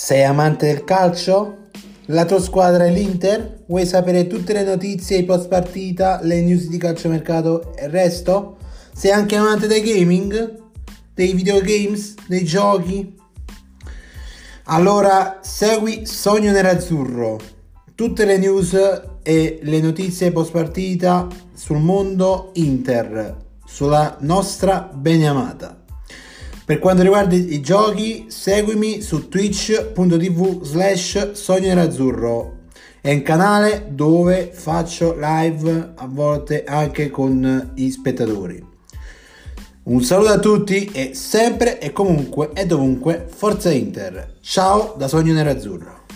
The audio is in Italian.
Sei amante del calcio? La tua squadra è l'Inter? Vuoi sapere tutte le notizie, i post partita, le news di calciomercato e il resto? Sei anche amante del gaming? Dei videogames? Dei giochi? Allora segui Sogno Nerazzurro. Tutte le news e le notizie post partita sul mondo Inter, sulla nostra beniamata. Per quanto riguarda i giochi, seguimi su twitch.tv slash sogno nerazzurro. È un canale dove faccio live a volte anche con gli spettatori. Un saluto a tutti e sempre e comunque e dovunque Forza Inter. Ciao da Sogno Nerazzurro.